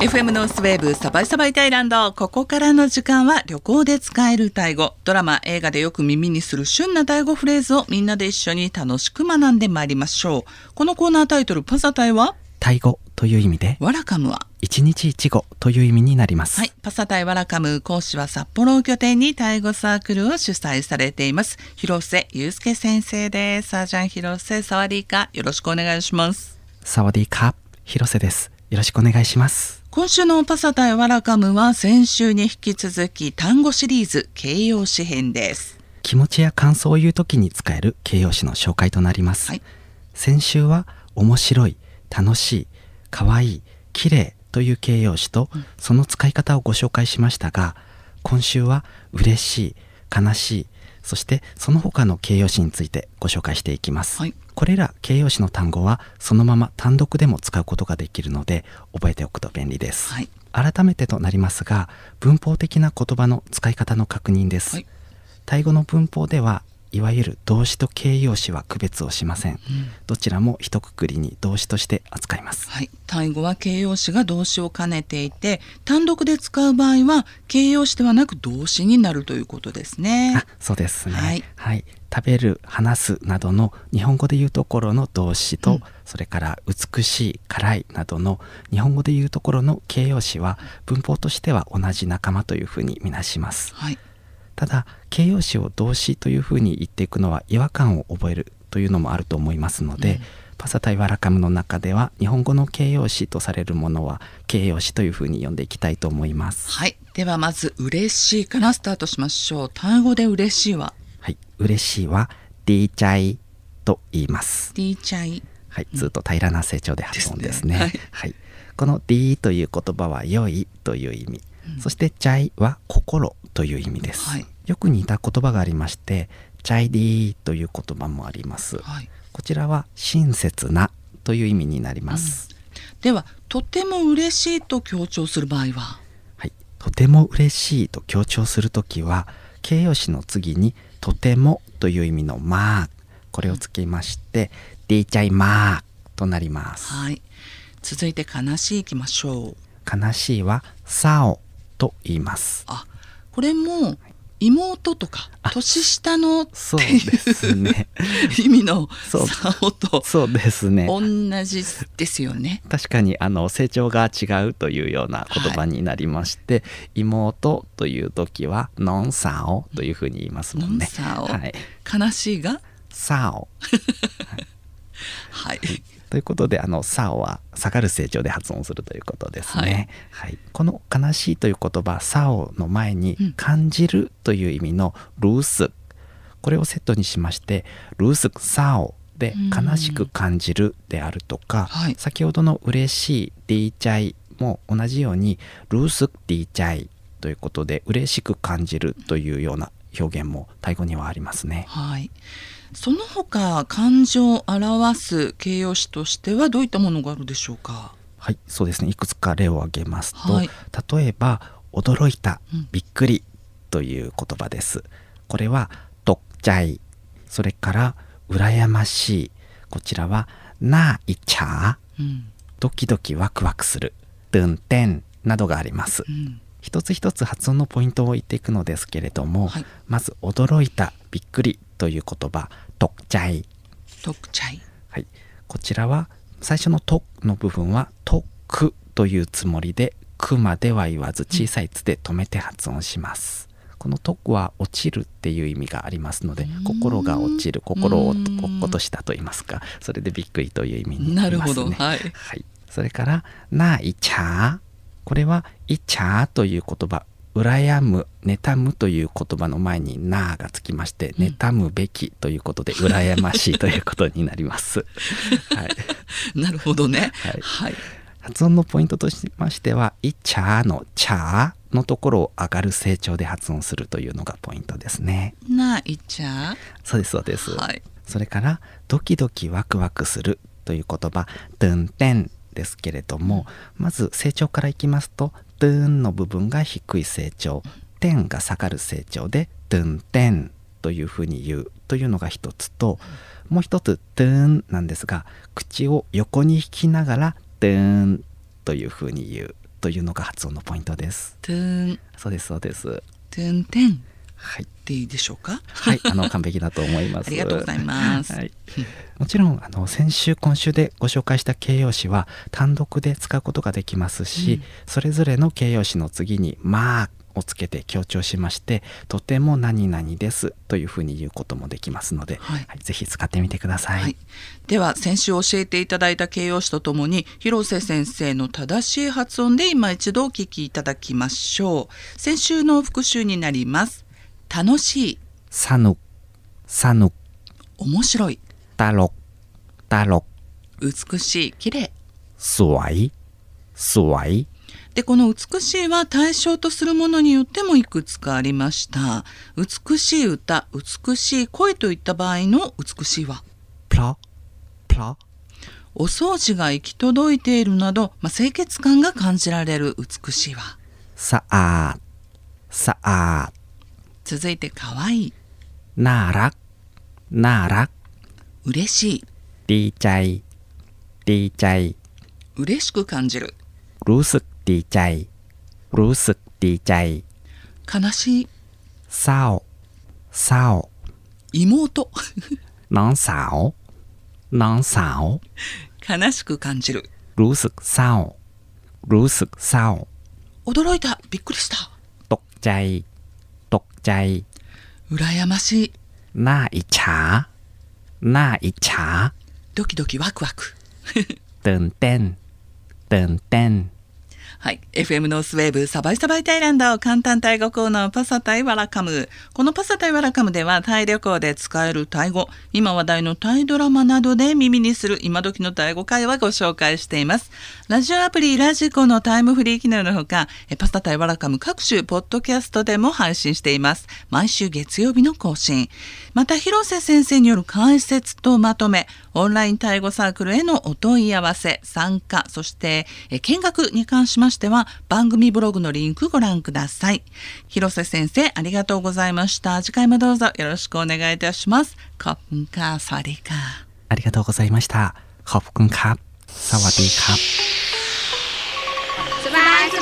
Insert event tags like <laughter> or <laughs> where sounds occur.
FM ノースウェーブサバイサバイタイランド。ここからの時間は旅行で使えるタイ語。ドラマ映画でよく耳にする旬なタイ語フレーズをみんなで一緒に楽しく学んでまいりましょう。このコーナータイトルパサタイは？タイ語という意味で。ワラカムは？一日一語という意味になります、はい、パサタイワラカム講師は札幌を拠点にタイ語サークルを主催されています。広瀬祐介先生です。サージャン広瀬サワディーカよろしくお願いします。サワディーカ広瀬です。よろしくお願いします今週のパサタイワラカムは先週に引き続き単語シリーズ形容詞編です。気持ちや感想を言うときに使える形容詞の紹介となります、はい。先週は面白い楽しい可愛い綺麗という形容詞と、その使い方をご紹介しましたが今週は嬉しい悲しいそしてその他の形容詞についてご紹介していきます、はい。これら形容詞の単語はそのまま単独でも使うことができるので覚えておくと便利です、はい。改めてとなりますが文法的な言葉の使い方の確認です、はい。タイ語の文法ではいわゆる動詞と形容詞は区別をしません、どちらも一括りに動詞として扱います。はい、タイ語は形容詞が動詞を兼ねていて単独で使う場合は形容詞ではなく動詞になるということですね。あそうですね。はい。食べる話すなどの日本語で言うところの動詞と、うん。それから美しい辛いなどの日本語で言うところの形容詞は文法としては同じ仲間というふうにみなします。はいただ形容詞を動詞というふうに言っていくのは違和感を覚えるというのもあると思いますので、うん。パサタイワラカムの中では日本語の形容詞とされるものは形容詞というふうに呼んでいきたいと思います。はい、ではまず嬉しいからスタートしましょう。タイ語で嬉しいは？はい、嬉しいはディーチャイと言います。ディーチャイ。はい、ずっと平らな成長で発音ですね。ですね。ははい。い、このディーという言葉は良いという意味、そしてチャイは心という意味です。はいよく似た言葉がありまして、チャイディーという言葉もあります。はいこちらは親切なという意味になります。ではとても嬉しいと強調する場合は？はい、とても嬉しいと強調するときは形容詞の次にとてもという意味のまあこれをつけまして、ディーチャイまあとなります。はい続いて悲しいいきましょう悲しいはサオと言います。あこれも妹とか年下のってそういですね。う <laughs> 意味のそう差をとそうですね。同じですよね。確かにあの成長が違うというような言葉になりまして、妹という時はノンサオというふうに言いますもんね。ノンサオはい。悲しいが？サオ <laughs> はい。ということであの「サオ」は下がる成長で発音するということですね。はい。この「悲しい」という言葉「サオ」の前にうん「感じる」という意味の「ルース」これをセットにしまして「ルースサオ」でうん悲しく感じるであるとか、はい。先ほどの「嬉しい」「ディーチャイ」も同じように「ルースディーチャイ」ということで嬉しく感じるというような表現もタイ語にはありますね。はい。その他感情を表す形容詞としてはどういったものがあるでしょうか？はい、そうですね。いくつか例を挙げますと、はい例えば驚いたうん、びっくりという言葉です。これはとっちゃい、それから羨ましい。こちらはないちゃうん。ドキドキワクワクする、ドゥンテンなどがありますう。ん。一つ一つ発音のポイントを言っていくのですけれども、はいまず驚いた、びっくりという言葉、とっちゃい。とくちゃい。はい、こちらは最初の「と」の部分は「とく」というつもりで「く」までは言わず小さい「つ」で止めて発音します。この「とく」は落ちるっていう意味がありますのでうん心が落ちる心をうん落としたと言いますかそれでびっくりという意味にななるりますね。ほど。はい。はい、それから「ないちゃ」これは「いちゃ」という言葉羨む妬むという言葉の前に「な」がつきましてうん妬むべきということで羨ましいということになります。<laughs> はい、なるほどね。はいはい。発音のポイントとしましては「いちゃ」の「ちゃ」のところを上がる成長で発音するというのがポイントですね。ないちゃ。そうですそうです。はい。それからドキドキワクワクするという言葉ドゥンテンですけれども、まず成長からいきますとドゥンの部分が低い成長テンが下がる成長でドゥンテンというふうに言うというのが一つともう一つドゥンなんですが口を横に引きながらドゥンというふうに言うというのが発音のポイントです。トゥン。そうですそうです。トゥンテンはいでいいでしょうか？はいあの完璧だと思います。<laughs> ありがとうございます。はい、もちろんあの先週今週でご紹介した形容詞は単独で使うことができますし、うん。それぞれの形容詞の次に「まあ」をつけて強調しましてとても何々ですというふうに言うこともできますので、はいぜひ使ってみてください、はい、では先週教えていただいた形容詞とともに広瀬先生の正しい発音で今一度お聞きいただきましょう。先週の復習になります楽しい。さぬさぬ面白い。たろたろ美しい。綺麗。すわい。すわい。でこの美しいは対象とするものによってもいくつかありました。美しい歌美しい声といった場合の美しいは。プラ？プラ？お掃除が行き届いているなど、まあ、清潔感が感じられる美しいは。さあさあ続いて可愛いน่ารักน่ารัก 嬉しい ดีใจดีใจ 嬉しく感じる รู้สึกดีใจ รู้สึกดีใจ 悲しい เศร้า เศร้า 妹 น้องสาว น้องสาว 悲しく感じる รู้สึกเศร้า รู้สึกเศร้า 驚いたびっくりした ตกใจ ตกใจ 羨ましい น่าอิจฉา น่าอิจฉา ドキドキワクワク ตื่นเต้น ตื่นเต้น はい。FM ノースウェーブサバイサバイタイランド簡単タイ語コーナーパサタイワラカム。このパサタイワラカムではタイ旅行で使えるタイ語、今話題のタイドラマなどで耳にする今時のタイ語会話ご紹介しています。ラジオアプリラジコのタイムフリー機能のほか、パサタイワラカム各種ポッドキャストでも配信しています。毎週月曜日の更新。また広瀬先生による解説とまとめオンライン対語サークルへのお問い合わせ参加そして見学に関しましては番組ブログのリンクご覧ください。広瀬先生ありがとうございました。次回もどうぞよろしくお願いいたします。コอบคุณค่ะสวัありがとうございました。コอบคุณครับสวัสดีครับสบายส